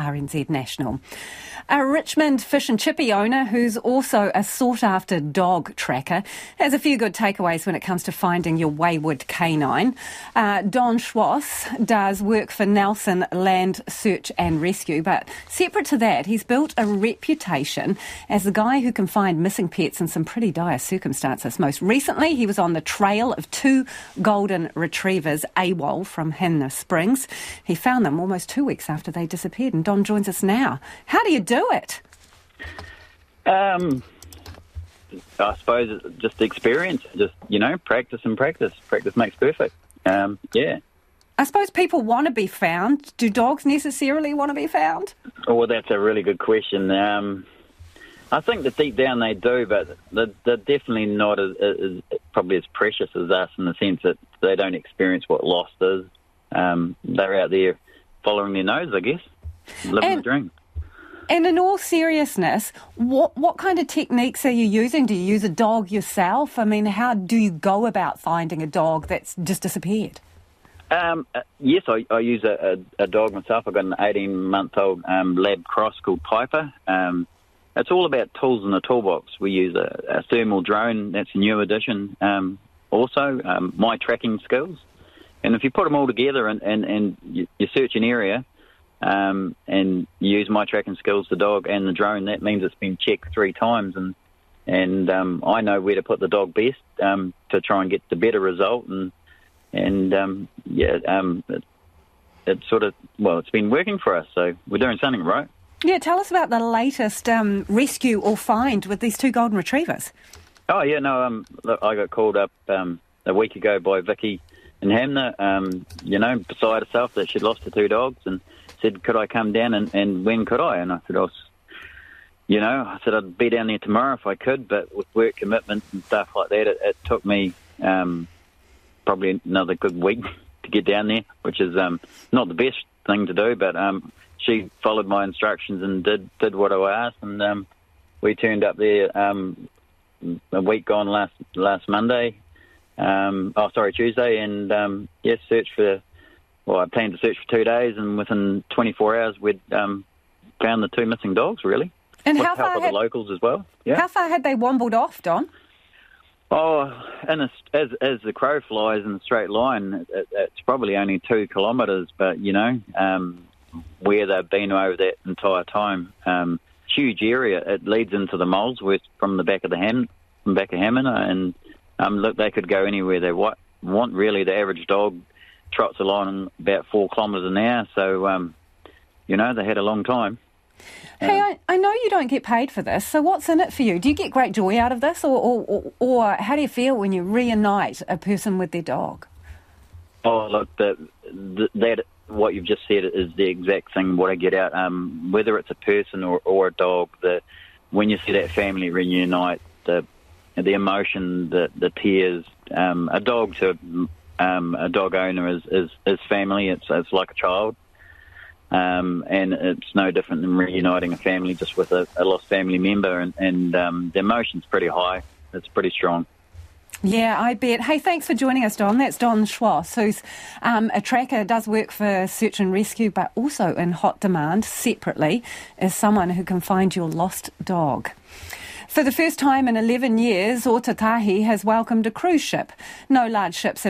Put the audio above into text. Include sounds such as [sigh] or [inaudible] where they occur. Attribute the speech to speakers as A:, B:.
A: RNZ National. A Richmond fish and chippy owner who's also a sought after dog tracker has a few good takeaways when it comes to finding your wayward canine. Uh, Don Schwass does work for Nelson Land Search and Rescue, but separate to that, he's built a reputation as the guy who can find missing pets in some pretty dire circumstances. Most recently, he was on the trail of two golden retrievers, AWOL, from Hanmer Springs. He found them almost two weeks after they disappeared, and Don joins us now. How do you do it?
B: Um, I suppose just experience, just you know, practice and practice. Practice makes perfect. Um, yeah.
A: I suppose people want to be found. Do dogs necessarily want to be found?
B: Oh, well, that's a really good question. Um, I think that deep down they do, but they're, they're definitely not as, as, probably as precious as us in the sense that they don't experience what lost is. Um, they're out there following their nose, I guess, living
A: And-
B: the dream.
A: And in all seriousness, what what kind of techniques are you using? Do you use a dog yourself? I mean, how do you go about finding a dog that's just disappeared?
B: Um, uh, yes, I, I use a, a, a dog myself. I've got an 18 month old um, lab cross called Piper. Um, it's all about tools in the toolbox. We use a, a thermal drone, that's a new addition. Um, also, um, my tracking skills. And if you put them all together and, and, and you, you search an area um, and use my tracking skills, the dog and the drone, that means it's been checked three times. And and um, I know where to put the dog best um, to try and get the better result. And and um, yeah, um, it, it's sort of well, it's been working for us, so we're doing something right.
A: Yeah, tell us about the latest um, rescue or find with these two golden retrievers.
B: Oh yeah, no, um, look, I got called up um, a week ago by Vicky and Hanmer, um, you know, beside herself that she'd lost her two dogs, and said, could I come down and, and when could I? And I said, I was, you know, I said I'd be down there tomorrow if I could, but with work commitments and stuff like that, it, it took me um, probably another good week [laughs] to get down there, which is um, not the best thing to do, but um, she followed my instructions and did did what I asked, and um, we turned up there um, a week gone last last Monday. Um, oh, sorry, Tuesday, and um, yes, searched for. Well, I planned to search for two days, and within 24 hours, we'd um, found the two missing dogs. Really,
A: And
B: with
A: how
B: help
A: far,
B: of
A: had,
B: the locals as well. Yeah.
A: how far had they wombled off, Don?
B: Oh, and as as as the crow flies in a straight line, it, it's probably only two kilometres. But you know, um, where they've been over that entire time, um, huge area. It leads into the Molesworth from the back of the Ham, from back of Hamina, and um, look, they could go anywhere they. Want really, the average dog trots along about four kilometres an hour. So, um, you know, they had a long time.
A: Hey, I, I know you don't get paid for this, so what's in it for you? Do you get great joy out of this, or, or, or, or how do you feel when you reunite a person with their dog?
B: Oh, look, the, the, that what you've just said is the exact thing. What I get out, um, whether it's a person or, or a dog, the when you see that family reunite, the the emotion, the the tears, um, a dog to um, a dog owner is, is is family. It's it's like a child. Um, and it's no different than reuniting a family just with a, a lost family member, and, and um, the emotion's pretty high. It's pretty strong.
A: Yeah, I bet. Hey, thanks for joining us, Don. That's Don Schwass, who's um, a tracker, does work for search and rescue, but also in hot demand separately as someone who can find your lost dog. For the first time in 11 years, Ōtautahi has welcomed a cruise ship. No large ships have